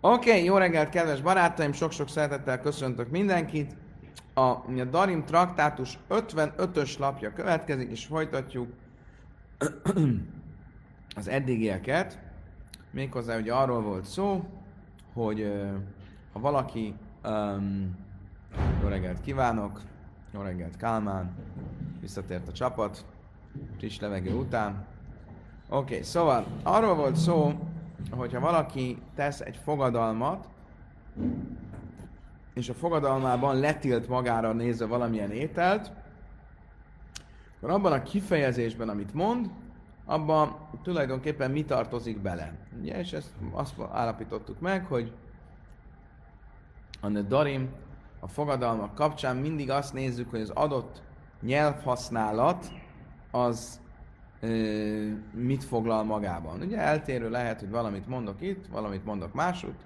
Oké, okay, jó reggelt, kedves barátaim, sok-sok szeretettel köszöntök mindenkit. A, a Darim traktátus 55-ös lapja következik, és folytatjuk az eddigieket. Méghozzá ugye arról volt szó, hogy ha valaki, um, jó reggelt kívánok, jó reggelt Kálmán, visszatért a csapat, friss levegő után. Oké, okay, szóval arról volt szó, hogyha valaki tesz egy fogadalmat, és a fogadalmában letilt magára nézve valamilyen ételt, akkor abban a kifejezésben, amit mond, abban tulajdonképpen mi tartozik bele. Ugye, és ezt azt állapítottuk meg, hogy a Darim a fogadalmak kapcsán mindig azt nézzük, hogy az adott nyelvhasználat az mit foglal magában. Ugye eltérő lehet, hogy valamit mondok itt, valamit mondok másút,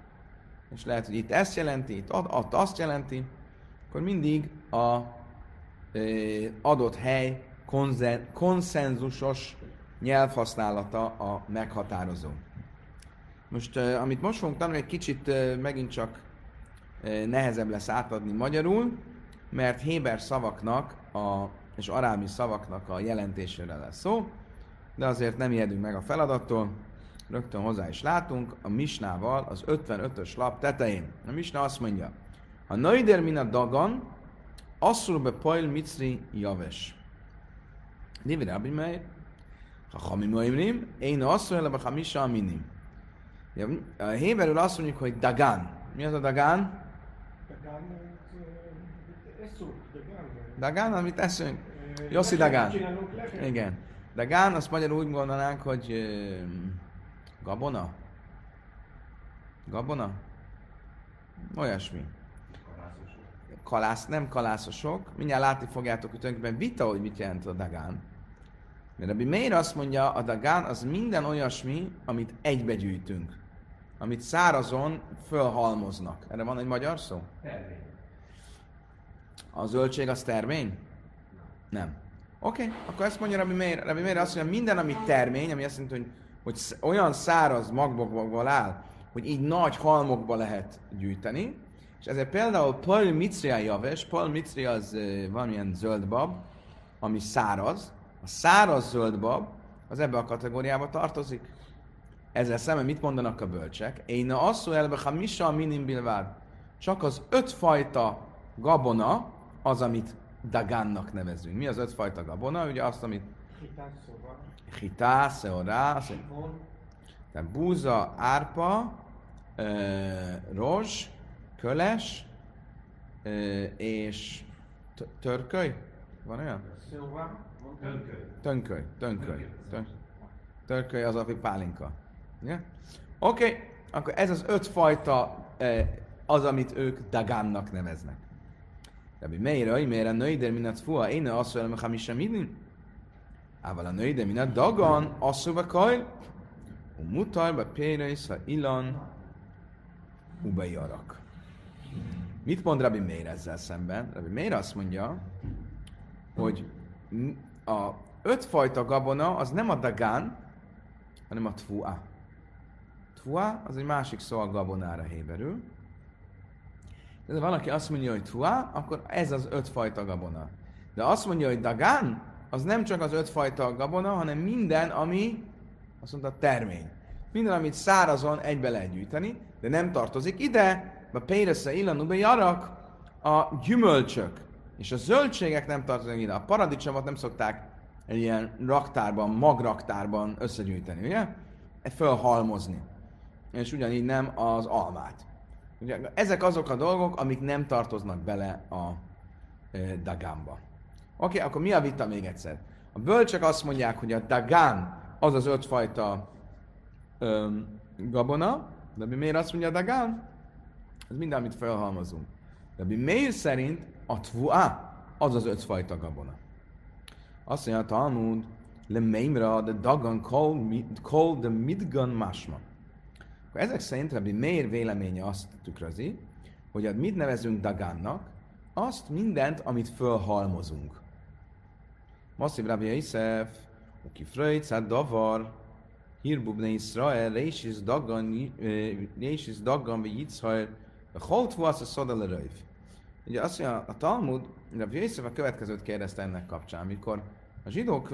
és lehet, hogy itt ezt jelenti, itt ott azt jelenti, akkor mindig a adott hely konzen, konszenzusos nyelvhasználata a meghatározó. Most, amit most fogunk tanulni, egy kicsit megint csak nehezebb lesz átadni magyarul, mert Héber szavaknak a, és arámi szavaknak a jelentésére lesz szó de azért nem ijedünk meg a feladattól. Rögtön hozzá is látunk, a Misnával az 55-ös lap tetején. A Misna azt mondja, a Naider min a dagan, asszul be pajl micri javes. Divi Rabbi Meir, ha hamim oimrim, én asszul be hamisa aminim. A Héberül azt mondjuk, hogy dagan. Mi az a dagan? Dagan, amit eszünk. Jossi Dagan. Igen. De gán, azt magyarul úgy gondolnánk, hogy gabona? Gabona? Olyasmi. Kalász, nem kalászosok. Mindjárt látni fogjátok, tulajdonképpen vita, hogy mit jelent a dagán. Mert Rabbi Meir azt mondja, a dagán az minden olyasmi, amit egybe gyűjtünk. Amit szárazon fölhalmoznak. Erre van egy magyar szó? Termény. A zöldség az termény? Nem. Oké, okay, akkor ezt mondja Rabbi Meir. Rabbi Meir azt mondja, minden, ami termény, ami azt jelenti, hogy, hogy olyan száraz magbokból áll, hogy így nagy halmokba lehet gyűjteni, és ezért például Paul Mitria javes, Paul Mitria az valamilyen zöldbab, ami száraz, a száraz zöldbab az ebbe a kategóriába tartozik. Ezzel szemben mit mondanak a bölcsek? Én a asszó elbe, ha misa minim bilvád. Csak az ötfajta gabona az, amit dagánnak nevezünk. Mi az ötfajta gabona? Ugye azt, amit... Hitá, szeorá, tehát búza, árpa, rozs, köles és törköly? Van olyan? Tönköly. Tönköly. Tönköly. Tönköly az, aki pálinka. Yeah? Oké, okay. akkor ez az öt fajta az, amit ők dagánnak neveznek. Rabbi Meir, miért a nőider minat fua, én a asszú elme hamisem idin? Ával a nőider minat dagan, asszú be kajl, u mutar be péreis, ha ilan, ube jarak. Mit mond Rabbi Meir ezzel szemben? Rabbi Meir azt mondja, hogy a ötfajta gabona az nem a dagán, hanem a tvua. Tvua az egy másik szó a gabonára héberül. De van, aki azt mondja, hogy tuá, akkor ez az ötfajta gabona. De azt mondja, hogy dagán, az nem csak az ötfajta gabona, hanem minden, ami azt mondta termény. Minden, amit szárazon egybe lehet gyűjteni, de nem tartozik ide, a péresze illanúbe jarak, a gyümölcsök és a zöldségek nem tartoznak ide. A paradicsomot nem szokták egy ilyen raktárban, magraktárban összegyűjteni, ugye? Fölhalmozni. És ugyanígy nem az almát. Ugye, ezek azok a dolgok, amik nem tartoznak bele a e, dagánba. Oké, okay, akkor mi a vita még egyszer? A bölcsek azt mondják, hogy a dagán az az ötfajta öm, gabona, de mi miért azt mondja a dagán? Ez minden, amit felhalmozunk. De mi miért szerint a tvua az az ötfajta gabona. Azt mondja a Talmud, le meimra, de dagan kol, de midgan másma. Akkor ezek szerint Rabbi Meir véleménye azt tükrözi, hogy mit nevezünk dagánnak, azt mindent, amit fölhalmozunk. Masszív Rabbi Yisef, aki fröjtszát davar, Hirbubne Israel, Résis Dagan, Résis Dagan, vagy Yitzhajr, Holt volt a Szodele Röjv. Ugye azt mondja, a Talmud, de a a következőt kérdezte ennek kapcsán, amikor a zsidók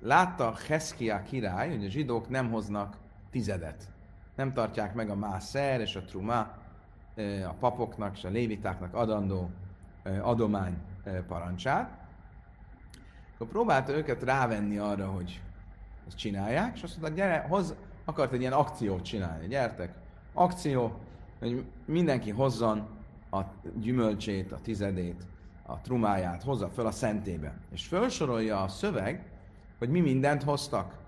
látta Heszkia király, hogy a zsidók nem hoznak tizedet. Nem tartják meg a mászer és a truma a papoknak és a lévitáknak adandó adomány parancsát. Akkor próbálta őket rávenni arra, hogy ezt csinálják, és azt mondta, gyere, hoz, akart egy ilyen akciót csinálni, gyertek, akció, hogy mindenki hozzon a gyümölcsét, a tizedét, a trumáját, hozza fel a szentébe. És felsorolja a szöveg, hogy mi mindent hoztak.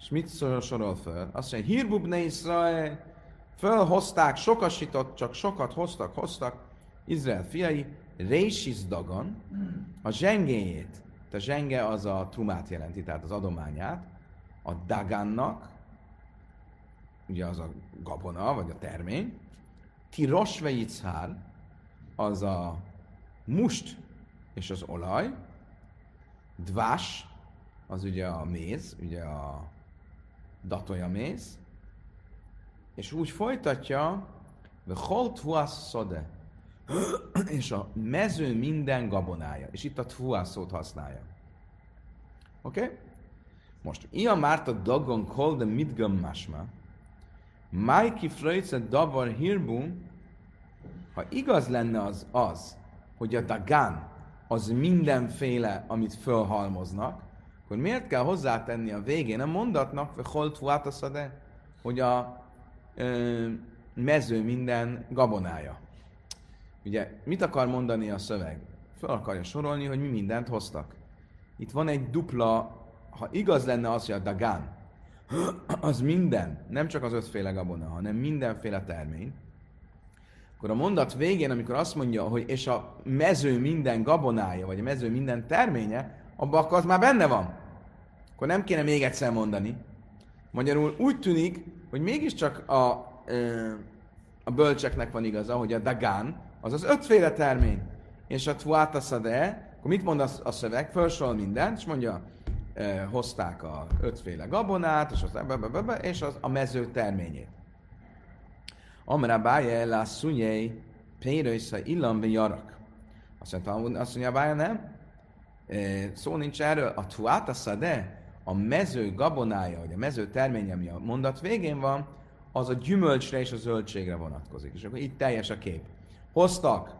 És mit sorol föl? Azt mondja, Hirbubne Israel, fölhozták, sokasított, csak sokat hoztak, hoztak, Izrael fiai, Résis Dagan, a zsengéjét, a zsenge az a trumát jelenti, tehát az adományát, a Dagannak, ugye az a gabona, vagy a termény, Tirosve Yitzhár, az a must és az olaj, Dvás, az ugye a méz, ugye a datoja méz, és úgy folytatja, de holt szode, és a mező minden gabonája. És itt a tvuász szót használja. Oké? Okay? Most, ilyen Márta dagon kol de midgam masma, Májki fröjce davar hirbu, ha igaz lenne az az, hogy a dagán az mindenféle, amit fölhalmoznak, akkor miért kell hozzátenni a végén a mondatnak, de, hogy a ö, mező minden gabonája. Ugye, mit akar mondani a szöveg? Fel akarja sorolni, hogy mi mindent hoztak. Itt van egy dupla, ha igaz lenne az, hogy a dagán, az minden, nem csak az ötféle gabona, hanem mindenféle termény, akkor a mondat végén, amikor azt mondja, hogy és a mező minden gabonája, vagy a mező minden terménye, abban akkor az már benne van. Akkor nem kéne még egyszer mondani. Magyarul úgy tűnik, hogy mégiscsak a, a bölcseknek van igaza, hogy a dagán, az az ötféle termény. És a tuáta szade, akkor mit mond a, a szöveg? Fölsorol mindent, és mondja, eh, hozták a ötféle gabonát, és, az, és az, a mező terményét. Amra bája el a szunyei, pérősze illam jarak. Azt mondja, azt mondja, bája nem? E, szó nincs erről. A tuáta szade, a mező gabonája, vagy a mező terménye, ami a mondat végén van, az a gyümölcsre és a zöldségre vonatkozik. És akkor itt teljes a kép. Hoztak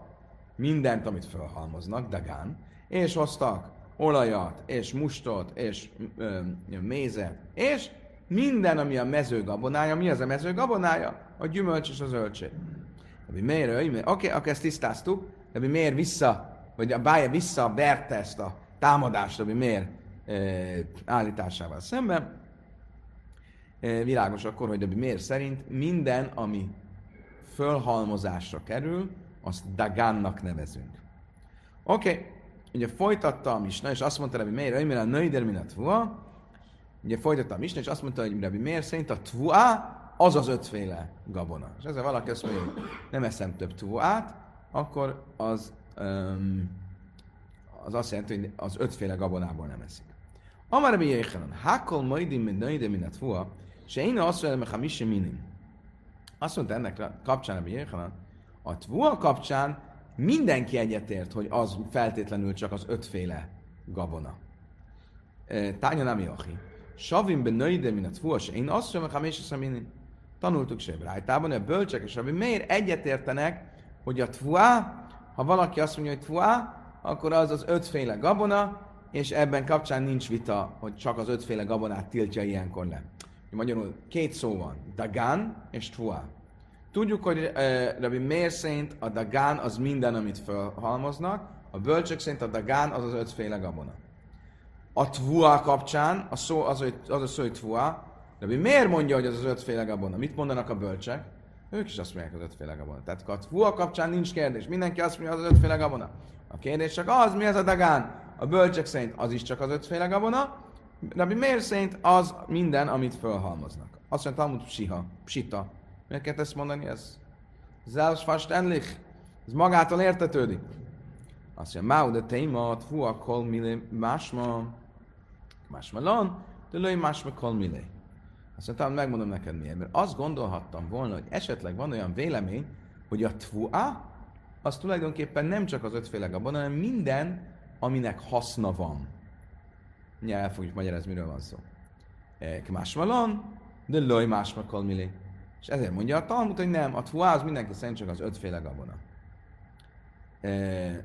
mindent, amit felhalmoznak, dagán, és hoztak olajat, és mustot, és ö, mézet, és minden, ami a mezőgabonája. Mi az a mezőgabonája? A gyümölcs és a zöldség. Rabbi miért? Oké, okay, akkor ezt tisztáztuk. Rabbi miért vissza, vagy a bája vissza verte ezt a támadást, Rabbi miért e, állításával szemben. E, világos akkor, hogy Rabbi miért szerint minden, ami fölhalmozásra kerül, azt Dagánnak nevezünk. Oké, okay. ugye folytatta a Misna, és azt mondta Rabbi Meir, hogy a nőider minat ugye folytatta a Misna, és azt mondta, hogy Rabbi Meir szerint a tvua az az ötféle gabona. És ezzel valaki azt mondja, hogy nem eszem több tvuát, akkor az, az azt jelenti, hogy az ötféle gabonából nem eszik. Amar Rabbi Yechanan, hakol majdim min nöide min a tvua, se én azt mondja, hogy minim. Azt mondta ennek kapcsán Rabbi Yechanan, a tvua kapcsán mindenki egyetért, hogy az feltétlenül csak az ötféle gabona. Tánya nem Jochi. Savim ben nöide min a tvua, se én azt mondom, hogy minim. Tanultuk se Brájtában, a bölcsek és Rabbi miért egyetértenek, hogy a tvua, ha valaki azt mondja, hogy tvua, akkor az az ötféle gabona, és ebben kapcsán nincs vita, hogy csak az ötféle gabonát tiltja ilyenkor le. Magyarul két szó van, dagán és tvua. Tudjuk, hogy uh, Rabbi Meir szerint a dagán az minden, amit felhalmoznak, a bölcsek szerint a dagán az az ötféle gabona. A tvua kapcsán, a szó az, az a szó, hogy tvua, Rabbi miért mondja, hogy az az ötféle gabona? Mit mondanak a bölcsek? Ők is azt mondják, az ötféle gabona. Tehát a tvua kapcsán nincs kérdés. Mindenki azt mondja, az az ötféle gabona. A kérdés csak az, mi az a dagán? A bölcsek szerint az is csak az ötféle gabona, Rabbi miért szerint az minden, amit felhalmoznak. Azt mondja, Talmud psiha, psita. Miért kell ezt mondani? Ez selbstverständlich. Ez magától értetődik. Azt mondja, Mau de téma, tvua kol mile másma, másma lan, de löj másma kol mile. Azt mondtam, megmondom neked miért. Mert azt gondolhattam volna, hogy esetleg van olyan vélemény, hogy a tvua, az tulajdonképpen nem csak az ötféle gabon, hanem minden, aminek haszna van. Nyilván el fogjuk magyarázni, miről van szó. Másmalon, de loj másmakal milé. És ezért mondja a Talmud, hogy nem, a tvua az mindenki szerint csak az ötféle gabona. E,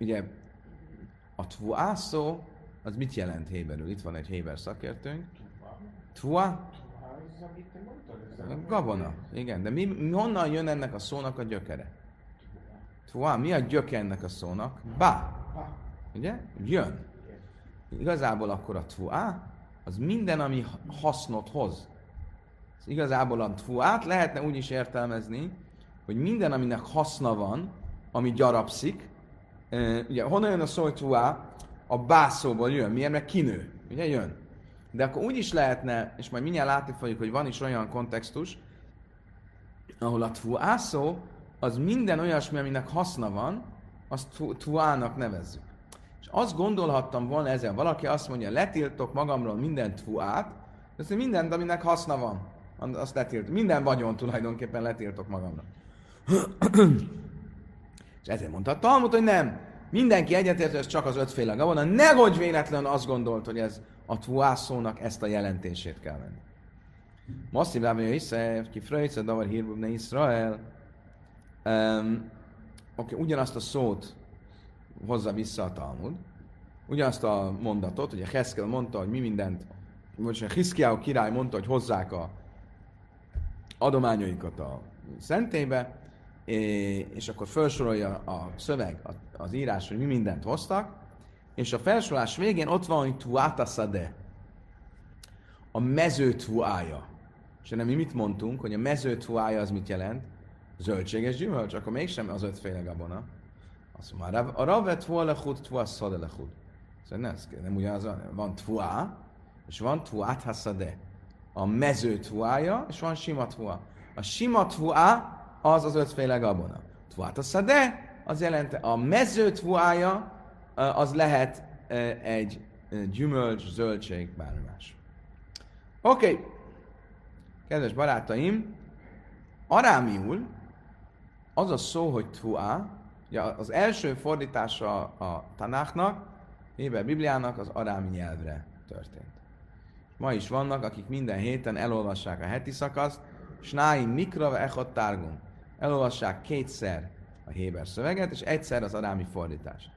ugye a tvua szó, az mit jelent héberül? Itt van egy héber szakértőnk. Tvua? Gabona, igen. De mi, mi, honnan jön ennek a szónak a gyökere? Tvua, mi a gyöke ennek a szónak? Ba. Ugye? Jön. Igazából akkor a tvua, az minden, ami hasznot hoz. Igazából a tfuát lehetne úgy is értelmezni, hogy minden, aminek haszna van, ami gyarapszik, ugye honnan jön a szó, hogy tfuá? A bászóból jön. Miért? Mert kinő. Ugye jön. De akkor úgy is lehetne, és majd mindjárt látni fogjuk, hogy van is olyan kontextus, ahol a tfuászó az minden olyasmi, aminek haszna van, azt tuának nevezzük. És azt gondolhattam volna ezzel, valaki azt mondja, letiltok magamról minden tuát, azt mindent, aminek haszna van, azt letiltok. Minden vagyon tulajdonképpen letiltok magamra. és ezért mondta a Talmud, hogy nem. Mindenki egyetért, ez csak az ötféle gabona. Nehogy véletlen azt gondolt, hogy ez a tuászónak ezt a jelentését kell venni. Masszív lábja hisze, ki fröjce, davar hírbubne Israel. Um, okay, ugyanazt a szót hozza vissza a Talmud, ugyanazt a mondatot, ugye Heszkel mondta, hogy mi mindent, vagy a Hiszkiáó király mondta, hogy hozzák a adományaikat a szentélybe, és akkor felsorolja a szöveg, az írás, hogy mi mindent hoztak, és a felsorolás végén ott van, hogy tuáta szade, a mező tuája. És nem mi mit mondtunk, hogy a mező tuája az mit jelent? Zöldséges gyümölcs, akkor mégsem az ötféle gabona. Azt mondja, a ravet tualechud, tuá szadelechud. Szóval nem, nem ugyanaz, van tuá, és van tuát haszade. A mező tuája, és van sima tuá. A sima tuá az az ötféle gabona. Tuát haszade, az jelent, a mező tuája, az lehet egy gyümölcs, zöldség, bármi más. Oké, okay. kedves barátaim, arámiul az a szó, hogy tuá, ugye az első fordítása a Tanáknak, Héber Bibliának az arámi nyelvre történt. Ma is vannak, akik minden héten elolvassák a heti szakaszt, Snái Mikra Echot Targum. Elolvassák kétszer a Héber szöveget, és egyszer az arámi fordítást.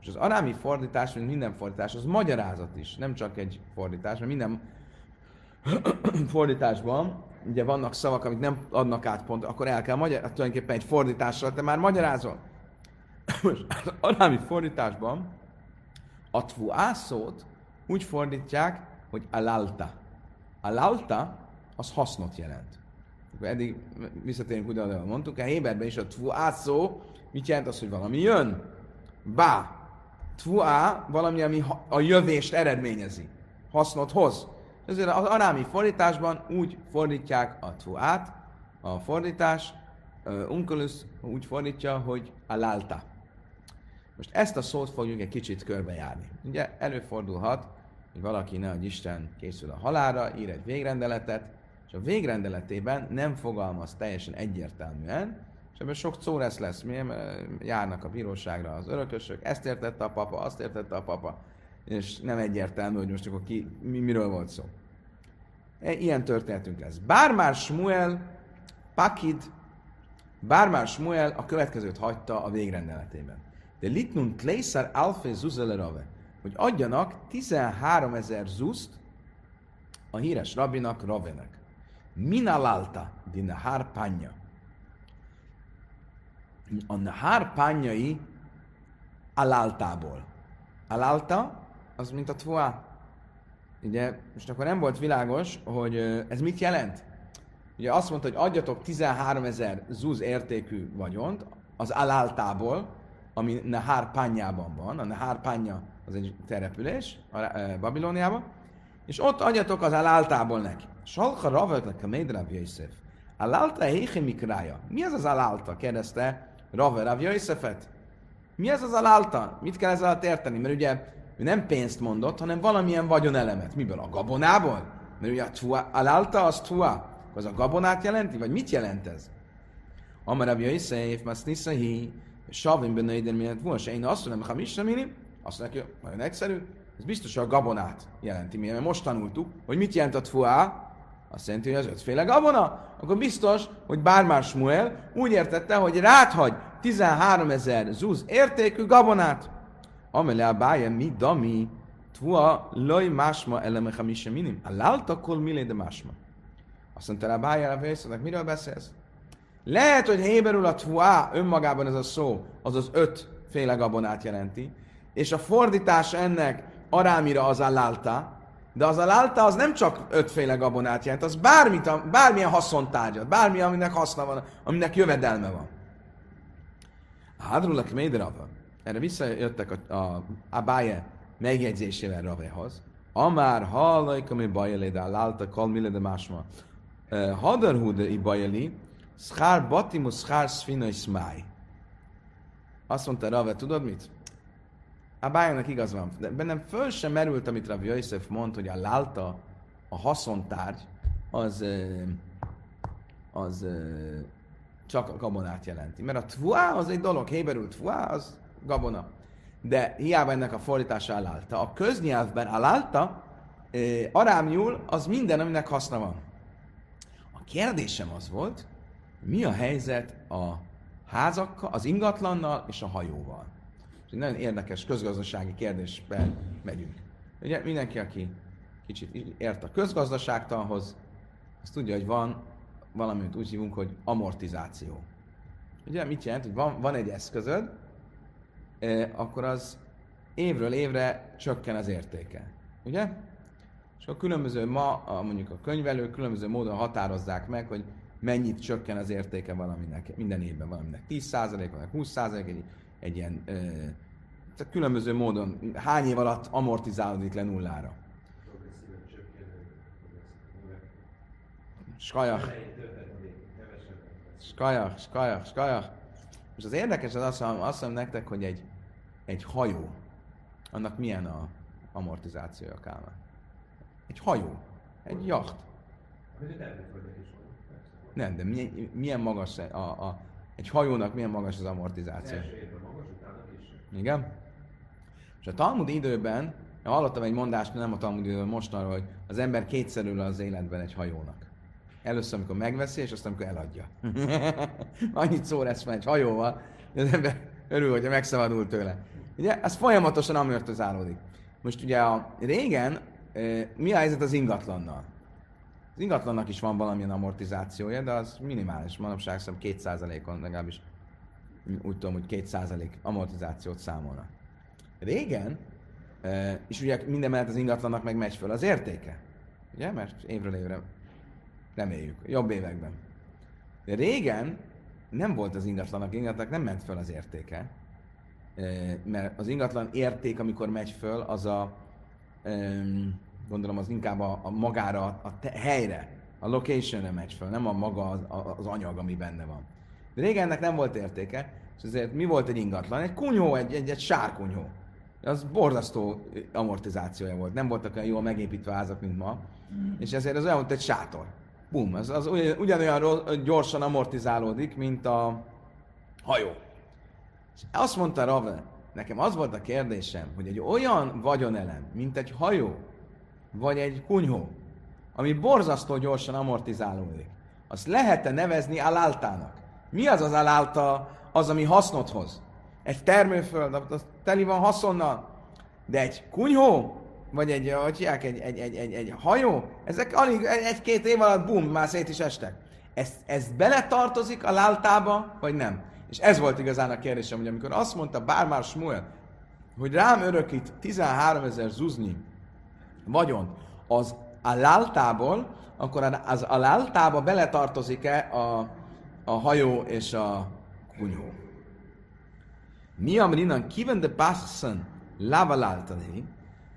És az arámi fordítás, mint minden fordítás, az magyarázat is, nem csak egy fordítás, mert minden fordításban ugye vannak szavak, amik nem adnak át pont, akkor el kell magyarázni, tulajdonképpen egy fordításra te már magyarázol. Most az arámi fordításban a tvuászót úgy fordítják, hogy alalta. Alalta az hasznot jelent. Akkor eddig visszatérünk úgy, ahogy mondtuk, a Héberben is a tvuászó mit jelent az, hogy valami jön? Bá, Tvuá valami, ami a jövést eredményezi, hasznot hoz. Ezért az arámi fordításban úgy fordítják a tvuát, a fordítás, Unculus úgy fordítja, hogy alalta. Most ezt a szót fogjuk egy kicsit körbejárni. Ugye előfordulhat, hogy valaki, ne hogy Isten készül a halára, ír egy végrendeletet, és a végrendeletében nem fogalmaz teljesen egyértelműen, ebben sok szóresz lesz, mi járnak a bíróságra az örökösök, ezt értette a papa, azt értette a papa, és nem egyértelmű, hogy most akkor ki, mi, miről volt szó. E, ilyen történetünk lesz. Bár már Smuel, Pakid, bár már Smuel a következőt hagyta a végrendeletében. De litnun tlészár alfe zuzelerave, hogy adjanak 13 ezer zuszt a híres rabinak, Ravenek. Minalalta, dina hárpánya a Nahár pányai aláltából. Alálta, az mint a tvoá. Ugye, most akkor nem volt világos, hogy ez mit jelent. Ugye azt mondta, hogy adjatok 13 ezer zuz értékű vagyont az aláltából, ami Nahár pányában van. A Nahár pánya az egy terepülés Babilóniában. És ott adjatok az aláltából neki. Salka ravetnek a Médrab Jöjszef. Alálta héhe mikrája. Mi ez az alálta? kérdezte Rave, Rav Jöjszefet. Mi ez az alálta? Mit kell ezzel alatt érteni? Mert ugye ő nem pénzt mondott, hanem valamilyen vagyonelemet. Miből? A gabonából? Mert ugye a tua, alalta az tua, az a gabonát jelenti, vagy mit jelent ez? Amar Rabbi Yosef, mas niszahi, savim benne ide miért volt, se én azt mondom, ha misra mini, azt mondja, hogy nagyon egyszerű, ez biztos hogy a gabonát jelenti, mert most tanultuk, hogy mit jelent a tfuá, azt jelenti, hogy az ötféle gabona, akkor biztos, hogy Bármár Smuel úgy értette, hogy ráthagy 13 ezer zuz értékű gabonát. Amele a bája mi dami, tvua loj másma eleme hamisha minim. A lálta kol milé de másma. Azt mondta rá bája, a miről beszélsz? Lehet, hogy héberül a tvua önmagában ez a szó, az az öt féle gabonát jelenti, és a fordítás ennek arámira az lálta, de az a lálta az nem csak ötféle gabonát jelent, az bármit, bármilyen haszontárgyat, bármi, aminek haszna van, aminek jövedelme van. A Hadrulak Méderava, erre visszajöttek a, a, a Báje megjegyzésével Ravehoz, Amár hallajk, ami bajeli, de lálta kal mille de másma. Hadarhude i bajeli, szkár batimus szkár szfina smáj. Azt mondta Rave, tudod mit? A bájának igaz van, de bennem föl sem merült, amit Rav Yosef mond, hogy a lálta, a haszontárgy, az, az csak a gabonát jelenti. Mert a tvua az egy dolog, héberül tvua az gabona. De hiába ennek a fordítása alálta. A köznyelvben alálta, arámjul az minden, aminek haszna van. A kérdésem az volt, mi a helyzet a házakkal, az ingatlannal és a hajóval. Egy nagyon érdekes közgazdasági kérdésbe megyünk. Ugye mindenki, aki kicsit ért a közgazdaságtanhoz, az tudja, hogy van valamit úgy hívunk, hogy amortizáció. Ugye mit jelent, hogy van, van egy eszközöd, akkor az évről évre csökken az értéke. Ugye? És a különböző ma, a, mondjuk a könyvelők különböző módon határozzák meg, hogy mennyit csökken az értéke valaminek, minden évben valaminek 10%, valaminek 20%, egy, egy ilyen, ö, tehát különböző módon, hány év alatt amortizálódik le nullára. Skajach. Skajach, skajach, skajach. És az érdekes az azt mondom, azt mondom nektek, hogy egy, egy hajó, annak milyen a amortizációja kell. Egy hajó, egy jacht. Nem, de milyen, milyen magas a, a, egy hajónak milyen magas az amortizáció? Igen? És a Talmud időben, hallottam egy mondást, nem a Talmud időben, most arra, hogy az ember kétszerül az életben egy hajónak. Először, amikor megveszi, és aztán, amikor eladja. Annyit szó lesz már egy hajóval, hogy az ember örül, hogyha megszabadul tőle. Ugye, ez folyamatosan amortizálódik. Most ugye a régen mi a helyzet az ingatlannal? Az ingatlannak is van valamilyen amortizációja, de az minimális. Manapság szerintem 2%-on legalábbis úgy tudom, hogy 2% amortizációt számolnak. Régen, és ugye minden mellett az ingatlannak meg megy föl az értéke. Ugye? Mert évről évre reméljük, jobb években. De régen nem volt az ingatlanak, ingatlanak nem ment föl az értéke, mert az ingatlan érték, amikor megy föl, az a, gondolom az inkább a, a magára, a te, helyre, a locationre megy föl, nem a maga az, az anyag, ami benne van. De régen ennek nem volt értéke, és ezért mi volt egy ingatlan? Egy kunyhó, egy, egy, egy sárkunyhó. Az borzasztó amortizációja volt. Nem voltak olyan jól megépítve házak, mint ma. És ezért az olyan, mint egy sátor. Bum, az, az ugyanolyan gyorsan amortizálódik, mint a hajó. És azt mondta Rave, nekem az volt a kérdésem, hogy egy olyan vagyonelem, mint egy hajó, vagy egy kunyhó, ami borzasztó gyorsan amortizálódik, azt lehet-e nevezni aláltának? Mi az az alálta, az, ami hasznot hoz? Egy termőföld, az teli van haszonnal, de egy kunyhó, vagy egy, hogy hívják, egy, egy, egy, egy, egy hajó, ezek alig egy-két év alatt bum, már szét is estek. Ez, ez beletartozik a láltába, vagy nem? És ez volt igazán a kérdésem, hogy amikor azt mondta Bármár Smuel, hogy rám örökít 13 ezer zuzni vagyon, az a láltából, akkor az a láltába beletartozik-e a, a hajó és a kunyhó? Mi amrinan kiven de passzan lavaláltani,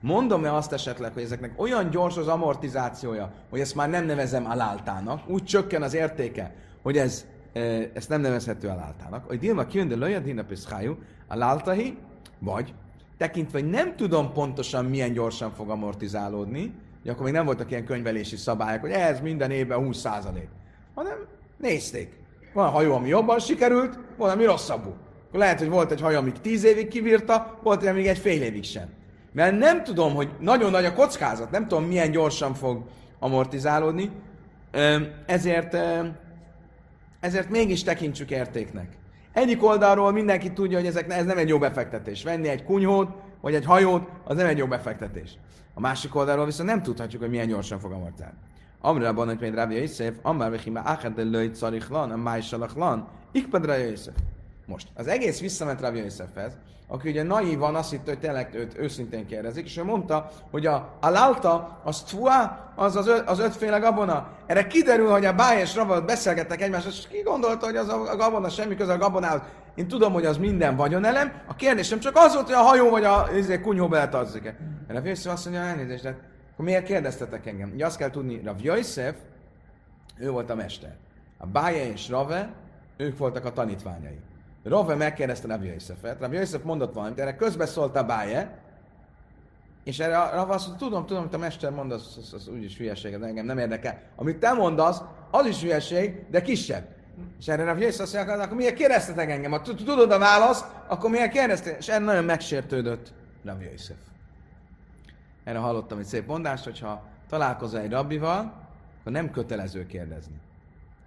Mondom-e azt esetleg, hogy ezeknek olyan gyors az amortizációja, hogy ezt már nem nevezem aláltának, úgy csökken az értéke, hogy ez, e, ezt nem nevezhető aláltának, hogy Dilma kijön, de löjjad dinap aláltahi, vagy tekintve, hogy nem tudom pontosan milyen gyorsan fog amortizálódni, hogy akkor még nem voltak ilyen könyvelési szabályok, hogy ez minden évben 20 százalék, hanem nézték. Van hajó, ami jobban sikerült, van, ami rosszabbul. Akkor lehet, hogy volt egy hajó, amíg 10 évig kivírta, volt, egy, még egy fél évig sem. Mert nem tudom, hogy nagyon nagy a kockázat, nem tudom, milyen gyorsan fog amortizálódni, ezért, ezért mégis tekintsük értéknek. Egyik oldalról mindenki tudja, hogy ezek, ez nem egy jó befektetés. Venni egy kunyhót, vagy egy hajót, az nem egy jó befektetés. A másik oldalról viszont nem tudhatjuk, hogy milyen gyorsan fog amortizálni. Amra hogy még Rabbi Yosef, amár vechime achet de löjt szariklan, a ikped Rabbi Yosef. Most, az egész visszament Rabbi Yosefhez, aki ugye naívan azt hitte, hogy tényleg őt őszintén kérdezik, és ő mondta, hogy a alalta, az tvua, az az, öt, az ötféle gabona. Erre kiderül, hogy a Báj és Raval beszélgettek egymást, és ki gondolta, hogy az a gabona semmi köze a gabonához. Én tudom, hogy az minden vagyonelem. A kérdésem csak az volt, hogy a hajó vagy a izé, kunyhó beletartozik-e. Rav Yosef azt mondja, elnézést, de akkor miért kérdeztetek engem? Ugye azt kell tudni, Rav Yosef, ő volt a mester. A Báje és Rave, ők voltak a tanítványai. Rove megkérdezte Rabbi Yosefet, Rabbi Yosef mondott valamit, erre közbeszólt a Báje, és erre Rave azt mondta, tudom, tudom, amit a mester mond, az, az, az úgyis hülyeség, de engem nem érdekel. Amit te mondasz, az is hülyeség, de kisebb. És erre Rabbi Yosef azt mondja, akkor miért kérdeztetek engem? Ha tudod a választ, akkor miért kérdeztetek? És erre nagyon megsértődött Rabbi Yosef. Erre hallottam egy szép mondást, hogyha találkozol egy rabbival, akkor nem kötelező kérdezni.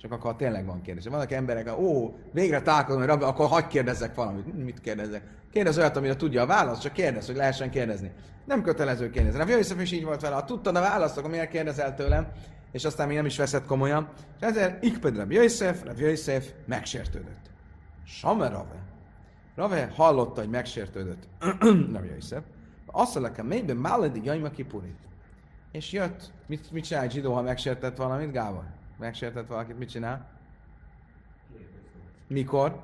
Csak akkor tényleg van kérdés. Vannak emberek, ó, végre találkozom, hogy rabbi, akkor hagyd kérdezzek valamit. Mit kérdezzek? Kérdez olyat, amire tudja a választ, csak kérdez, hogy lehessen kérdezni. Nem kötelező kérdezni. Rabbi Yosef is így volt vele. Ha tudtad a választ, akkor miért kérdezel tőlem? És aztán még nem is veszed komolyan. És ezért ikped Rabbi Yosef, Rabbi Yosef megsértődött. Samer Rave. Rave hallotta, hogy megsértődött Rabbi Yosef. Azt mondja, maybe Maledi Jaima Kipurit. És jött, mit, mit csinál egy zsidó, ha megsértett valamit, Gábor? Megsértett valakit, mit csinál? Mikor?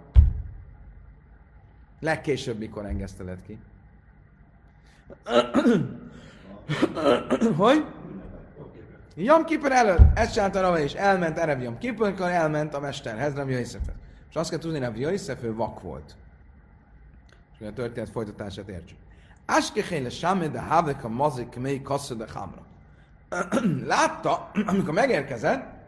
Legkésőbb mikor engeszteled ki? hogy? Jam Kippur előtt, ezt csinálta Rava és elment Erev Jam Kippurkor, elment a mesterhez, Rav Yosefet. És azt kell tudni, Rav Yosef, ő vak volt. És a történet folytatását értsük. Áskechéle sáme de havek a mazik mely kasszú de hamra. Látta, amikor megérkezett,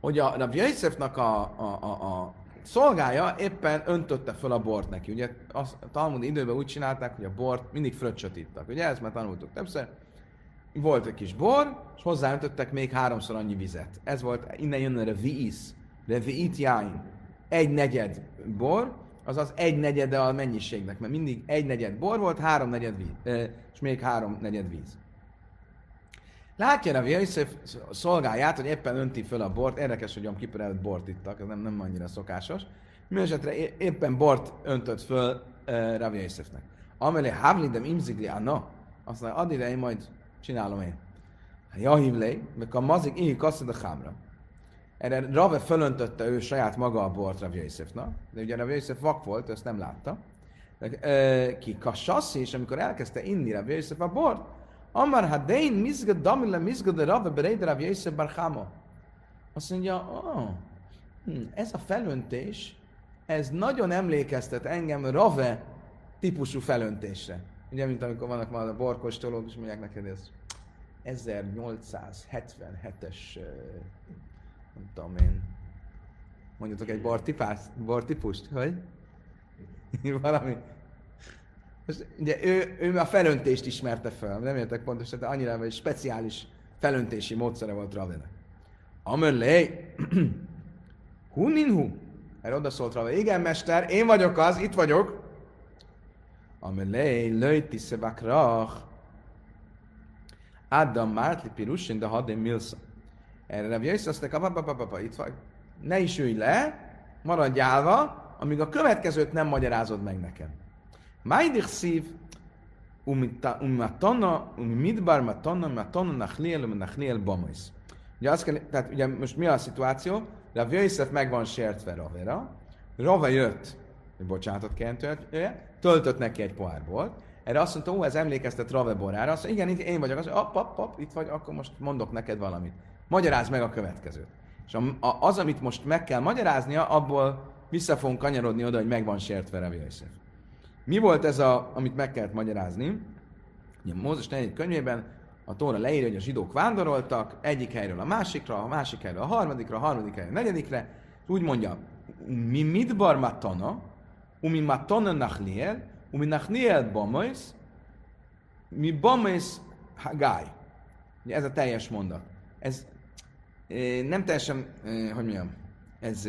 hogy a Rabbi Yosefnak a, a, a, a szolgája éppen öntötte föl a bort neki. Ugye a Talmud időben úgy csinálták, hogy a bort mindig fröccsöt ittak. Ugye ezt már tanultuk többször. Volt egy kis bor, és hozzáöntöttek még háromszor annyi vizet. Ez volt, innen jön a víz, de viit jáin. Egy negyed bor, azaz egy negyede a mennyiségnek, mert mindig egy negyed bor volt, három negyed víz, és még három negyed víz. Látja a Yosef szolgáját, hogy éppen önti föl a bort. Érdekes, hogy a Kippur előtt bort ittak, ez nem, nem annyira szokásos. Mindenesetre éppen bort öntött föl uh, Rav Yosefnek. Amelé havlidem imzigli anna, azt mondja, ide, én majd csinálom én. Jahivlé, meg a mazik így kasszad a hámra. Erre Rave fölöntötte ő saját maga a bort Rav Yosefnak, de ugye Rav Yosef vak volt, ezt nem látta. De, ki kassaszi, és amikor elkezdte inni Rav Yosef a bort, Amar hadein mizga damile mizga de rave bereid Rav Yosef Barchamo. Azt mondja, oh, hm, ez a felöntés, ez nagyon emlékeztet engem Rave típusú felöntésre. Ugye, mint amikor vannak már a borkostolók, és mondják neked, ez 1877-es, nem tudom én, mondjatok egy bortipást, bortípust, hogy? Valami most, ugye ő, ő a felöntést ismerte fel, nem értek pontosan, de annyira egy speciális felöntési módszere volt Ravenek. Amelé, hu nin hu. Erre oda szólt Rave, igen mester, én vagyok az, itt vagyok. Amelé, löjti szevakrach. Adam Mártli Pirusin, de hadén milsa. Erre Rav Jöjsz azt mondta, itt vagy. Ne is ülj le, maradj állva, amíg a következőt nem magyarázod meg nekem. Májdich szív, umatana, umidbar matana, matana nachliel, nachliel bamajsz. Ugye azt kell, tehát ugye most mi a szituáció? A Jöjszef meg van sértve Ravera, Rave jött, bocsánatot kérni töltött neki egy pohár bort, erre azt mondta, ó, ez emlékeztet Rave borára, azt mondta, igen, én vagyok, azt mondta, pap, pap, itt vagy, akkor most mondok neked valamit. Magyarázd meg a következőt. És az, amit most meg kell magyaráznia, abból vissza fogunk kanyarodni oda, hogy meg van sértve Rav Jöjszef. Mi volt ez, a, amit meg kellett magyarázni? Ugye Mózes 4. könyvében a Tóra leírja, hogy a zsidók vándoroltak egyik helyről a másikra, a másik helyről a harmadikra, a harmadik helyről a negyedikre. Úgy mondja, mi mit bar matana, umi matana nachliel, umi nachliel bamais, mi bamais hagály. Ez a teljes mondat. Ez eh, nem teljesen, eh, hogy mondjam, ez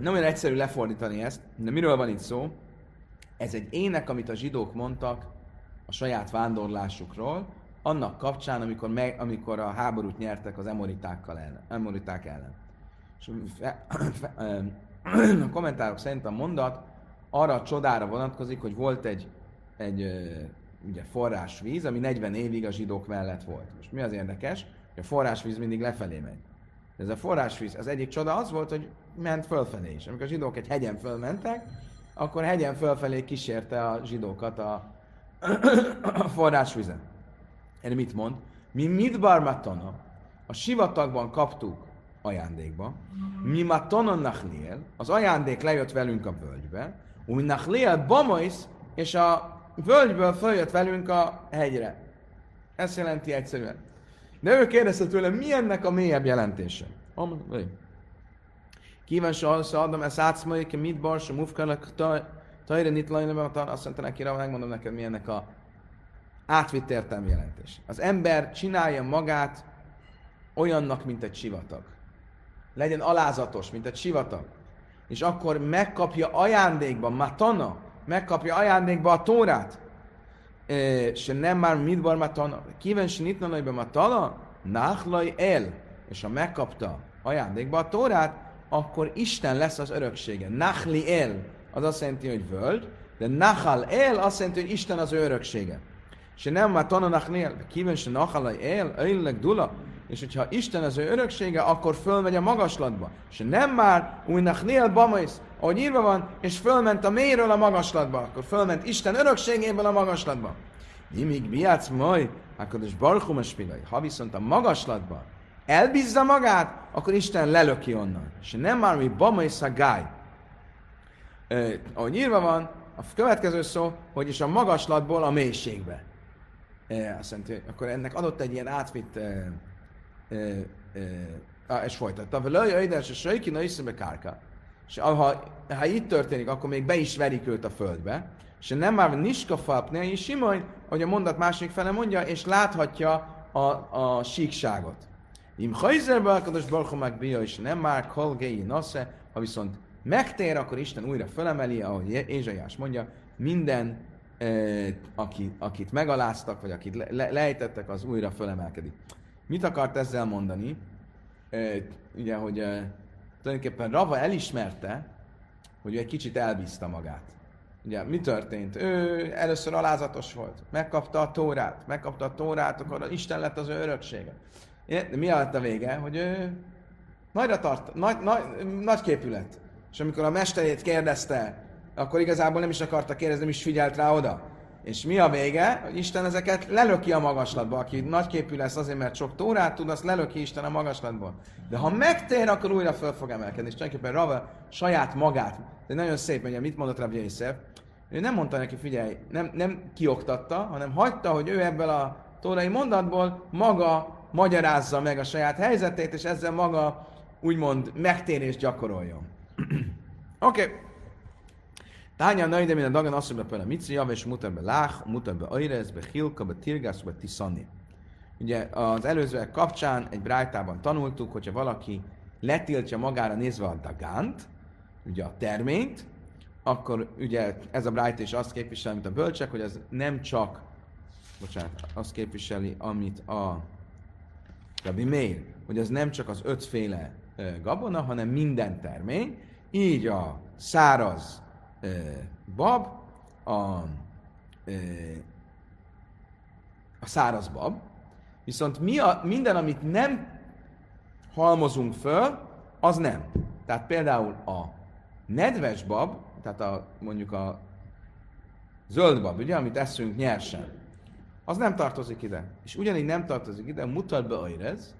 nem olyan egyszerű lefordítani ezt, de miről van itt szó? Ez egy ének, amit a zsidók mondtak a saját vándorlásukról, annak kapcsán, amikor, meg, amikor a háborút nyertek az emoritákkal ellen, emoriták ellen. És fe, fe, a kommentárok szerint a mondat arra a csodára vonatkozik, hogy volt egy, egy ugye forrásvíz, ami 40 évig a zsidók mellett volt. Most mi az érdekes? Hogy a forrásvíz mindig lefelé megy. Ez a forrásvíz, az egyik csoda az volt, hogy ment fölfelé is. Amikor a zsidók egy hegyen fölmentek, akkor hegyen fölfelé kísérte a zsidókat a, a forrásvizen. Erre mit mond? Mi mit barmatona? A sivatagban kaptuk ajándékba. Mi matonon nachliel, az ajándék lejött velünk a völgybe, mi nachliel bamois, és a völgyből följött velünk a hegyre. Ezt jelenti egyszerűen. De ő kérdezte tőle, mi ennek a mélyebb jelentése? Kíváncsi se adom, ezt átszmai, mit bar, sem mufkalak, tajra nit azt mondta neki, megmondom neked, mi ennek a átvitt értelmi jelentés. Az ember csinálja magát olyannak, mint egy sivatag. Legyen alázatos, mint egy sivatag. És akkor megkapja ajándékba, matana, megkapja ajándékba a tórát. Se nem már midbar matana. Kíváncsi nitna matana, nachlaj el. És ha megkapta ajándékba a tórát, akkor Isten lesz az öröksége. Nachli el, az azt jelenti, hogy völgy, de Nachal el azt jelenti, hogy Isten az ő öröksége. És nem már tana nachnél, kíván se Nachal el, öjleg dula, és hogyha Isten az ő öröksége, akkor fölmegy a magaslatba. És nem már új nachnél bamais, ahogy írva van, és fölment a mélyről a magaslatba, akkor fölment Isten örökségéből a magaslatba. Imig miátsz majd, akkor is barchum a Ha viszont a magaslatba elbízza magát, akkor Isten lelöki onnan. És nem már mi bama és gáj. ahogy írva van, a következő szó, hogy is a magaslatból a mélységbe. E, azt mondja, akkor ennek adott egy ilyen átvitt e, és folytatta. Vele jöjjdes, és söjki, na iszembe kárka. És ha, ha itt történik, akkor még be is verik őt a földbe. És nem már niska falpnél, és simony, hogy a mondat másik fele mondja, és láthatja a, a síkságot. Im hajzerbe akados barkomák bia, és nem már kolgei nasze, ha viszont megtér, akkor Isten újra fölemeli, ahogy Ézsaiás mondja, minden, eh, aki, akit megaláztak, vagy akit le, lejtettek, az újra fölemelkedik. Mit akart ezzel mondani? Eh, ugye, hogy eh, tulajdonképpen Rava elismerte, hogy ő egy kicsit elbízta magát. Ugye, mi történt? Ő először alázatos volt, megkapta a tórát, megkapta a tórát, akkor Isten lett az ő öröksége. De mi lett a vége? Hogy ő nagyra tart, nagy, nagy, nagy képület. És amikor a mesterét kérdezte, akkor igazából nem is akarta kérdezni, nem is figyelt rá oda. És mi a vége? Hogy Isten ezeket lelöki a magaslatba. Aki nagyképű lesz azért, mert sok tórát tud, azt lelöki Isten a magaslatból. De ha megtér, akkor újra föl fog emelkedni. És tulajdonképpen Rava saját magát, de nagyon szép, hogy mit mondott Rabbi Yosef, ő nem mondta neki, figyelj, nem, nem kioktatta, hanem hagyta, hogy ő ebből a tórai mondatból maga magyarázza meg a saját helyzetét, és ezzel maga úgymond megtérést gyakoroljon. Oké. Okay. Tánya a de minden dagan azt mondja, mit jav, és mutat be lách, mutat be ajrez, be hilka, be tirgász, be tiszani. Ugye az előzőek kapcsán egy brájtában tanultuk, hogyha valaki letiltja magára nézve a dagánt, ugye a terményt, akkor ugye ez a brájt is azt képviseli, mint a bölcsek, hogy ez nem csak, bocsánat, azt képviseli, amit a Rabbi Meir, hogy az nem csak az ötféle gabona, hanem minden termény, így a száraz bab, a, a száraz bab, viszont mi a, minden, amit nem halmozunk föl, az nem. Tehát például a nedves bab, tehát a, mondjuk a zöld bab, ugye, amit eszünk nyersen, az nem tartozik ide. És ugyanígy nem tartozik ide, mutat be ajrez,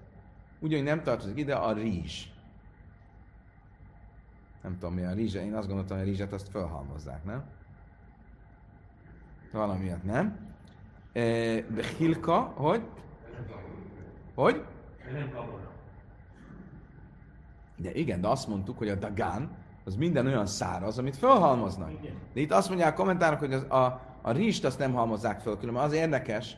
ugyanígy nem tartozik ide a rizs. Nem tudom mi a rizs, én azt gondoltam, hogy a rizset azt felhalmozzák, nem? Valamiért nem. De hilka, hogy? Hogy? De igen, de azt mondtuk, hogy a dagán az minden olyan száraz, amit felhalmoznak. De itt azt mondják a kommentárok, hogy az, a, a rizst azt nem halmozzák föl, különben az érdekes,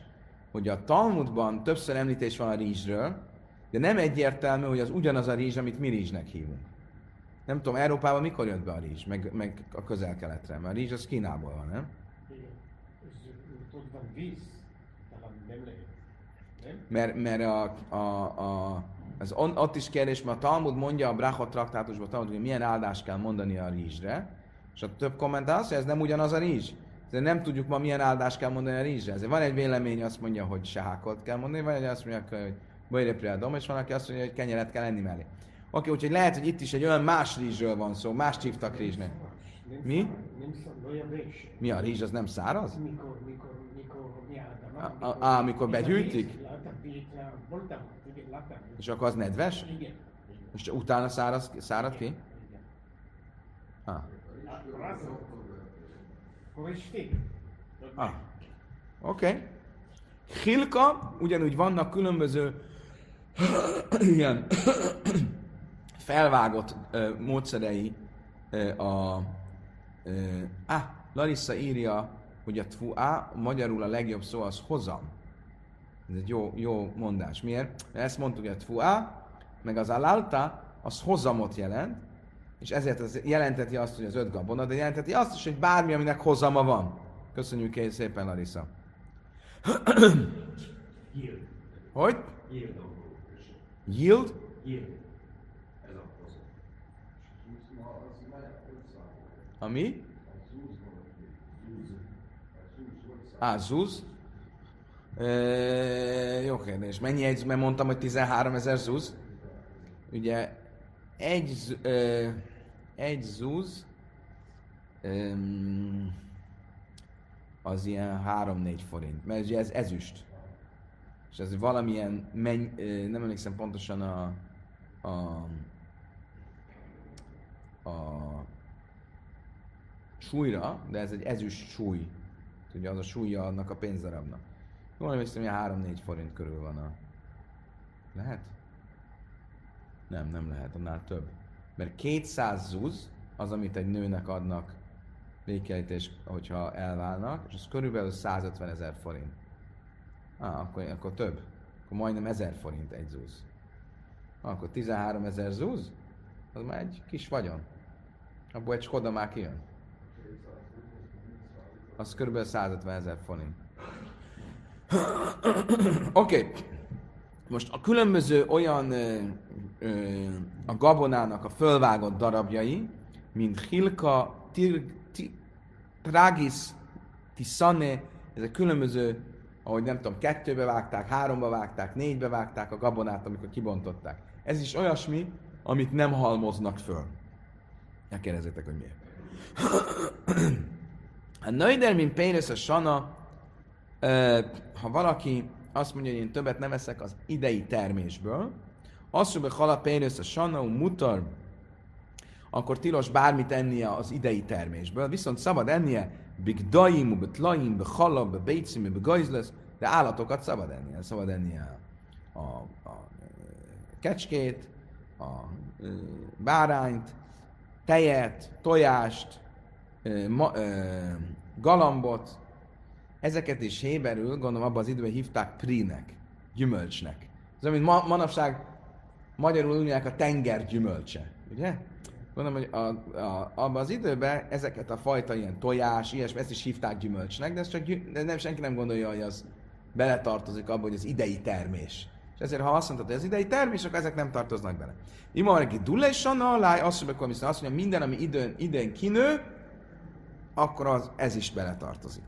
hogy a Talmudban többször említés van a rizsről, de nem egyértelmű, hogy az ugyanaz a rizs, amit mi rizsnek hívunk. Nem tudom, Európában mikor jött be a rizs, meg, meg a közel-keletre, mert a rizs az Kínából van, nem? Mert, mert a, a, a, az on, ott is kérdés, mert a Talmud mondja a Brachot traktátusban, Talmud, hogy milyen áldást kell mondani a rizsre, és a több kommentár azt, hogy ez nem ugyanaz a rizs. De nem tudjuk ma milyen áldást kell mondani a rizsre. Ezért van egy vélemény, azt mondja, hogy sehákot kell mondani, vagy azt mondja, hogy bajrépre a dom, és van, aki azt mondja, hogy kenyeret kell enni mellé. Oké, úgyhogy lehet, hogy itt is egy olyan más rizsről van szó, más hívtak rizsnek. Mi? Mi a rizs, az nem száraz? Mikor, mikor, mikor, Á, amikor begyűjtik? És akkor az nedves? És utána száraz, szárad ki? Ah. Ah. Oké. Okay. Hilka, ugyanúgy vannak különböző ilyen felvágott uh, módszerei uh, a... Uh, ah, Larissa írja, hogy a tfuá, magyarul a legjobb szó az hozam. Ez egy jó, jó mondás. Miért? Mert ezt mondtuk, hogy a tfuá, meg az alalta, az hozamot jelent, és ezért az jelenteti azt, hogy az öt gabona, de jelenteti azt is, hogy bármi, aminek hozama van. Köszönjük szépen, Larissa. Hogy? Yield? Yield. Ami? Á, zúz. E, jó kérdés. Mennyi egy, mert mondtam, hogy 13 ezer zúz. Ugye egy, e, egy zúz e, az ilyen 3-4 forint. Mert ugye ez ezüst. És ez valamilyen, menny, nem emlékszem pontosan a, a, a súlyra, de ez egy ezüst súly. Ugye az a súlya annak a pénzdarabnak. Jól emlékszem, hogy 3-4 forint körül van a... Lehet? Nem, nem lehet, annál több. Mert 200 zuz, az, amit egy nőnek adnak végkiállítés, hogyha elválnak, és az körülbelül 150 ezer forint. Ah, akkor, akkor több. Akkor majdnem 1000 forint egy zúz. Akkor 13 ezer zúz, az már egy kis vagyon. Abból egy Skoda már kijön az kb. 150 ezer forint. Oké. Okay. Most a különböző olyan ö, ö, a gabonának a fölvágott darabjai, mint Hilka, tir, tir, Tragis, Tisane, ezek különböző, ahogy nem tudom, kettőbe vágták, háromba vágták, négybe vágták a gabonát, amikor kibontották. Ez is olyasmi, amit nem halmoznak föl. Ne kérdezzétek, hogy miért. A nőder, mint pénz a sana, ha valaki azt mondja, hogy én többet nem eszek az idei termésből, azt mondja, hogy hala pénz a sana, mutar, akkor tilos bármit ennie az idei termésből, viszont szabad ennie bigdaim, betlaim, bechalab, bebécim, begajzlesz, de állatokat szabad ennie. Szabad ennie a, a, a kecskét, a, bárányt, tejet, tojást, galambot, ezeket is héberül, gondolom abban az időben hívták prinek, gyümölcsnek. Ez amit ma, manapság magyarul úgy a tenger gyümölcse, ugye? Gondolom, hogy a, a, abban az időben ezeket a fajta ilyen tojás, ilyesmi, ezt is hívták gyümölcsnek, de, ez csak, de nem, senki nem gondolja, hogy az beletartozik abba, hogy az idei termés. És ezért, ha azt mondtad, hogy az idei termés, akkor ezek nem tartoznak bele. Ima van, aki dullesana, láj, azt mondja, azt mondja, minden, ami időn, idén kinő, akkor az, ez is beletartozik.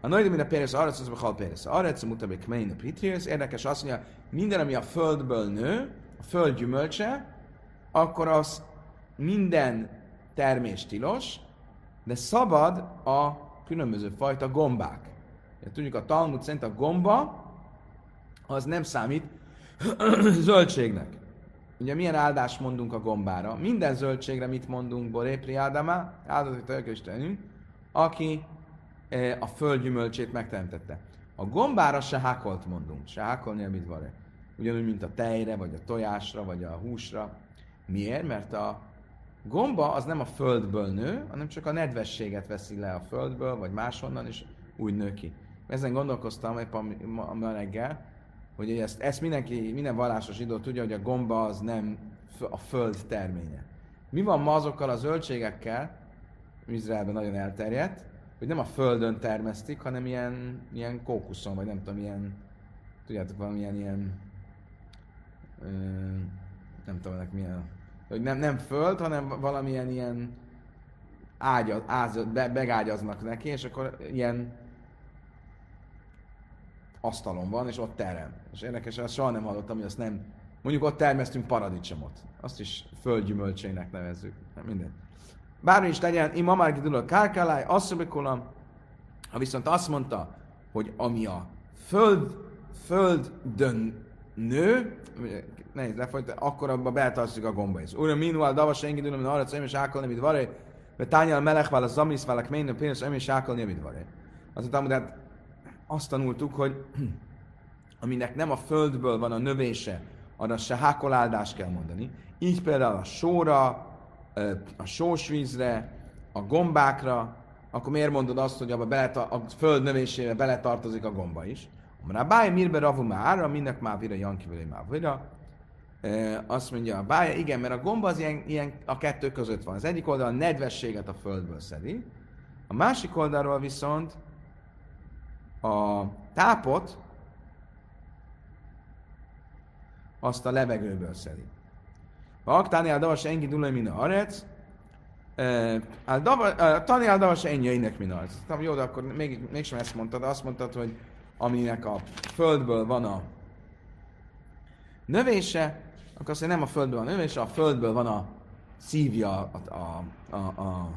A nagy minden pénz, arra szóval hal pénz. Arra szóval mutabé kmein a Érdekes azt mondja, minden, ami a földből nő, a föld gyümölcse, akkor az minden termés tilos, de szabad a különböző fajta gombák. Tudjuk, a Talmud szerint a gomba az nem számít zöldségnek. Ugye milyen áldást mondunk a gombára? Minden zöldségre mit mondunk? Borépri Ádama, áldozatot elköstenünk, aki e, a föld gyümölcsét megteremtette. A gombára se hákolt mondunk. Se hákolni, mit van Ugyanúgy, mint a tejre, vagy a tojásra, vagy a húsra. Miért? Mert a gomba az nem a földből nő, hanem csak a nedvességet veszi le a földből, vagy máshonnan, és úgy nő ki. Ezen gondolkoztam épp a, ma reggel, hogy ezt, ezt mindenki, minden vallásos idő tudja, hogy a gomba az nem a föld terménye. Mi van ma azokkal a zöldségekkel, Izraelben nagyon elterjedt, hogy nem a földön termesztik, hanem ilyen, ilyen kókuszon, vagy nem tudom, ilyen, tudjátok, valamilyen ilyen, ö, nem tudom, ennek milyen, hogy nem, nem föld, hanem valamilyen ilyen ágyaz, áz, be, begágyaznak neki, és akkor ilyen asztalon van, és ott terem. És érdekes, azt soha nem hallottam, hogy azt nem... Mondjuk ott termesztünk paradicsomot. Azt is földgyümölcsének nevezzük. Nem minden. Bármi is legyen, ima már kidul a kárkáláj, asszobikolam, ha viszont azt mondta, hogy ami a föld, földön nő, nehéz lefolytani, akkor abba beltartozik a gomba is. Uram, minuál, davas, engi dülöm, arra, szem és ákolni, mit varé, mert tányal melech, válasz, zamisz, válak, ménő, pénz, és ákolni, mit varé. Azt mondtam, hogy hát azt tanultuk, hogy aminek nem a földből van a növése, arra se hákoláldást kell mondani. Így például a sóra, a sósvízre, a gombákra, akkor miért mondod azt, hogy abba bele, a föld növésébe beletartozik a gomba is? A báj mirbe ravu már, mindnek már vira, jankivelé már vira. Azt mondja a bája, igen, mert a gomba az ilyen, ilyen, a kettő között van. Az egyik oldal a nedvességet a földből szedi, a másik oldalról viszont a tápot azt a levegőből szedi. Ha aktáni a davas engi dulaj min arec, Tani a davas enjeinek min arec. Jó, de akkor még, mégsem ezt mondtad, azt mondtad, hogy aminek a földből van a növése, akkor azt mondja, nem a földből van a növése, a földből van a szívja a, a, a, a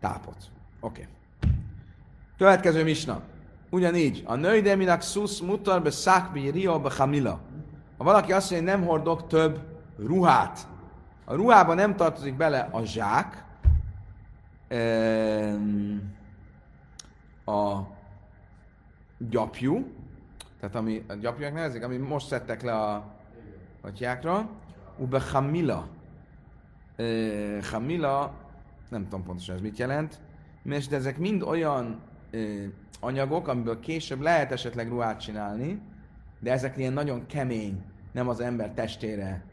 tápot. Oké. Okay. Következő misna. Ugyanígy, a nőideminak szusz mutar be szakbi rio be hamila. Ha valaki azt mondja, hogy nem hordok több ruhát, a ruhába nem tartozik bele a zsák, a gyapjú, tehát ami a gyapjúak nevezik, ami most szedtek le a atyákra, ube hamila. Hamila, nem tudom pontosan ez mit jelent, mert ezek mind olyan anyagok, amiből később lehet esetleg ruhát csinálni, de ezek ilyen nagyon kemény, nem az ember testére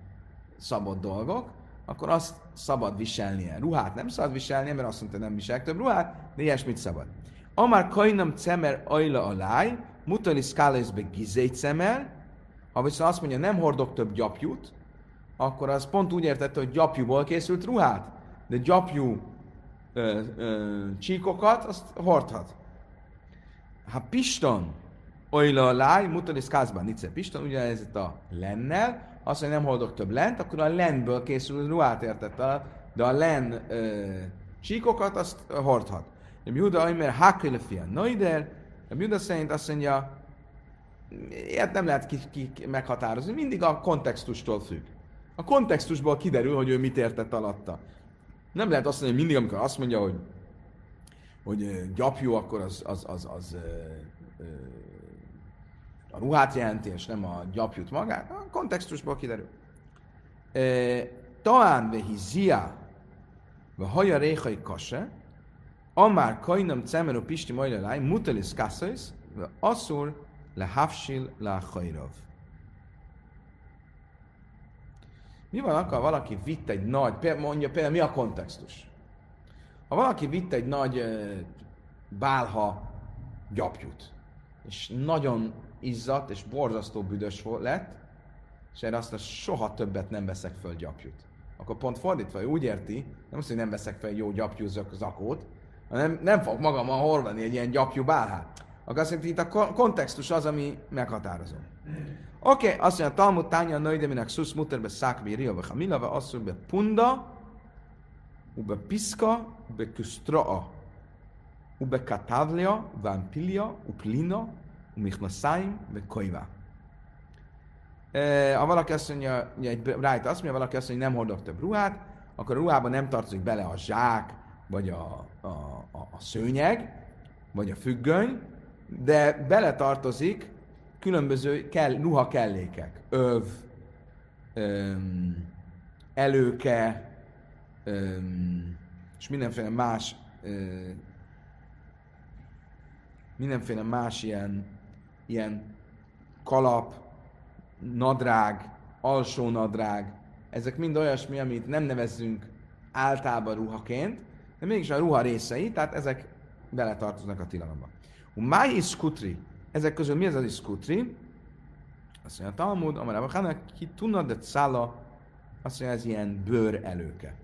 szabott dolgok, akkor azt szabad viselnie. Ruhát nem szabad viselnie, mert azt mondta, nem visel több ruhát, de ilyesmit szabad. Amár kajnam cemer ajla aláj, mutali szkálaizbe gizét cemer, ha viszont azt mondja, nem hordok több gyapjút, akkor az pont úgy értette, hogy gyapjúból készült ruhát, de gyapjú ö, ö, csíkokat azt hordhat. Ha piston olyla láj, mutalis kázban nice piston, ugye ez itt a lennel, azt mondja, nem holdok több lent, akkor a lenből készül ruhát értett, de a len ö, csíkokat azt hordhat. A Juda Aimer Hakelefia Noider, a Juda szerint azt mondja, ilyet nem lehet ki, ki, meghatározni, mindig a kontextustól függ. A kontextusból kiderül, hogy ő mit értett alatta. Nem lehet azt mondani, hogy mindig, amikor azt mondja, hogy hogy gyapjú, akkor az, az, az, az a ruhát jelenti, és nem a gyapjút magát. A kontextusból kiderül. Talán vehi zia, ve haja réhai kase, amár kajnam cemeru pisti majlalai, mutalis kasszais, ve asszur le hafsil le hajrov. Mi van akkor, valaki vitt egy nagy, mondja például mi a kontextus? Ha valaki vitt egy nagy bálha gyapjút, és nagyon izzadt és borzasztó büdös lett, és erre azt soha többet nem veszek föl gyapjút. Akkor pont fordítva, hogy úgy érti, nem azt, hogy nem veszek fel jó gyapjú zakót, hanem nem fog magammal hordani egy ilyen gyapjú bálhát. Akkor azt jelenti, itt a kontextus az, ami meghatározó. Oké, okay, azt mondja, Talmud tánya nőide, minek szusz muterbe szakvi riava hamilava, azt mondja, punda, katavlia, van pilia, uplina, umichnaszaim, ve koiva. Ha valaki azt mondja, rájt azt mondja, valaki azt mondja, nem hordok több ruhát, akkor a ruhában nem tartozik bele a zsák, vagy a, a, a, a szőnyeg, vagy a függöny, de bele tartozik különböző kell, ruha kellékek. Öv, öm, előke, és mindenféle más mindenféle más ilyen, ilyen kalap, nadrág, alsó nadrág, ezek mind olyasmi, amit nem nevezzünk általában ruhaként, de mégis a ruha részei, tehát ezek beletartoznak a tilalomba. Máj skutri, ezek közül mi ez az iskutri? Azt mondja Talmud, amarában Hanak, ki tudna, de szála, azt mondja, ez ilyen bőr előke.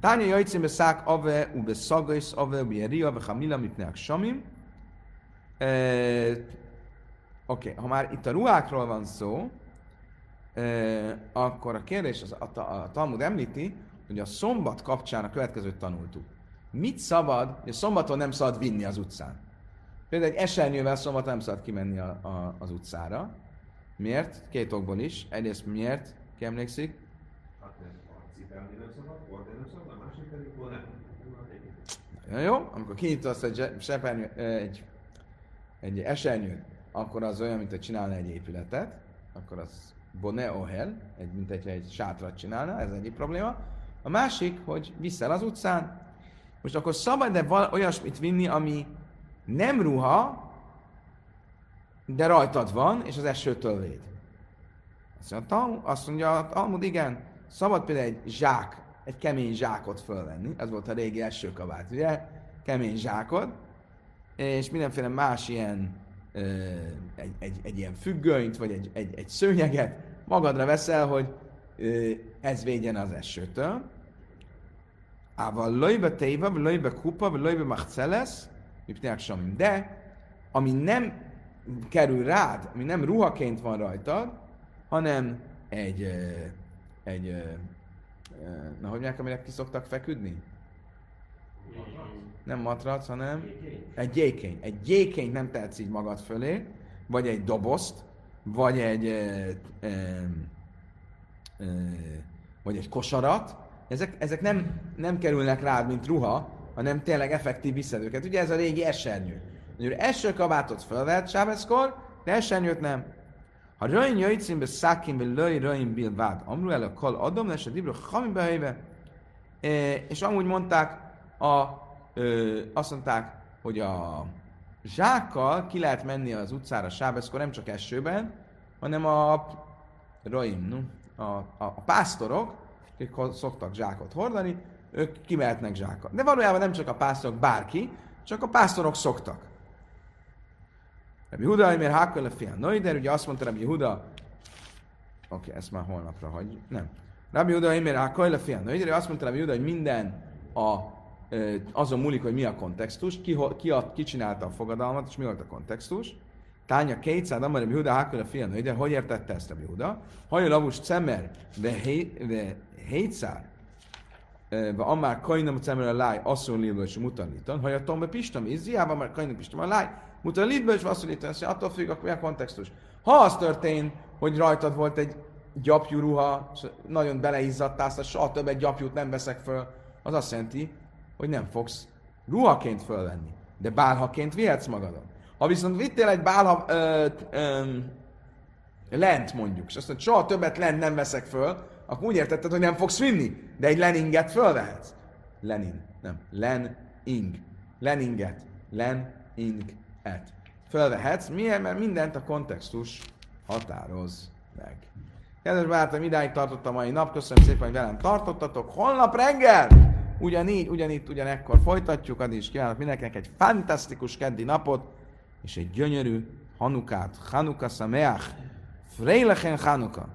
Tánya jajcim be szák ave, ube szagaisz ave, ube ria, be hamila, mitneak samim. E, Oké, okay, ha már itt a ruhákról van szó, e, akkor a kérdés, az, a, a Talmud említi, hogy a szombat kapcsán a következőt tanultuk. Mit szabad, hogy szombaton nem szabad vinni az utcán? Például egy esernyővel szombaton nem szabad kimenni a, a, az utcára. Miért? Két okból is. Egyrészt miért? Ki emlékszik? Nagyon jó, amikor kinyitasz egy, sepernyő, egy, egy esernyőt, akkor az olyan, mint hogy csinálna egy épületet, akkor az bone ohel, egy, mint egy, egy sátrat csinálna, ez egyik probléma. A másik, hogy viszel az utcán. Most akkor szabad-e olyasmit vinni, ami nem ruha, de rajtad van, és az esőtől véd. Azt mondja, azt mondja a Talmud, igen, szabad például egy zsák, egy kemény zsákot fölvenni, ez volt a régi esőkabát, ugye? Kemény zsákot, és mindenféle más ilyen, egy, egy, egy ilyen függönyt, vagy egy, egy, egy szőnyeget magadra veszel, hogy ez védjen az esőtől. Ával löjbe téva, löjbe kupa, löjbe machceles, de ami nem kerül rád, ami nem ruhaként van rajtad, hanem egy, egy, na hogy mondják, amire ki szoktak feküdni? Nem matrac, hanem egy gyékény. Egy gyékényt nem tehetsz így magad fölé, vagy egy dobozt, vagy egy, e, e, e, vagy egy kosarat. Ezek, ezek nem, nem kerülnek rád, mint ruha, hanem tényleg effektív viszed őket. Ugye ez a régi esernyő. Ugye esőkabátot felvett sábeszkor, de esernyőt nem. Ha röjn jöjjtszín be szákin be löj röjn bil vád, amru el a kal adom, lesz a dibra hamim behelyve. És amúgy mondták, a, ö, azt mondták, hogy a zsákkal ki lehet menni az utcára sábeszkor, nem csak esőben, hanem a roim, no? a, a, a pásztorok, akik szoktak zsákot hordani, ők kimehetnek zsákkal. De valójában nem csak a pásztorok, bárki, csak a pásztorok szoktak. Rabbi Huda, miért hákkal a fél Noider, ugye azt mondta Rabbi Huda, oké, okay, ezt már holnapra hagy, nem. Rabbi Huda, miért hákkal a fél Noider, azt mondta Rabbi Huda, hogy minden a, azon múlik, hogy mi a kontextus, ki, ki, a, ki csinálta a fogadalmat, és mi volt a kontextus. Tánya kétszád, amar Rabbi Huda, hákkal a fél Noider, hogy értette ezt Rabbi Huda? Hajja lavus cemer, ve hétszár, ve amár kajnam cemer a láj, asszony lilva és mutanlitan, ha a be pistam, izziába, már kajnam pistam a láj, mutat lidbe és vasszolítani, azt attól függ, akkor mi a kontextus. Ha az történt, hogy rajtad volt egy gyapjú ruha, nagyon beleizzadtál, soha többet gyapjút nem veszek föl, az azt jelenti, hogy nem fogsz ruhaként fölvenni, de bálhaként vihetsz magadon. Ha viszont vittél egy bálha ö, ö, lent mondjuk, és azt mondod, soha többet lent nem veszek föl, akkor úgy értetted, hogy nem fogsz vinni, de egy leninget fölvehetsz. Lenin, nem, len, ing. Leninget, len, ing, et. Fölvehetsz. Miért? Mert mindent a kontextus határoz meg. Kedves barátom, idáig tartott a mai nap. Köszönöm szépen, hogy velem tartottatok. Holnap reggel ugyanígy, ugyanitt, ugyanekkor folytatjuk. Addig is kívánok mindenkinek egy fantasztikus keddi napot, és egy gyönyörű Hanukát. Hanuka Sameach. Freilechen Hanuka.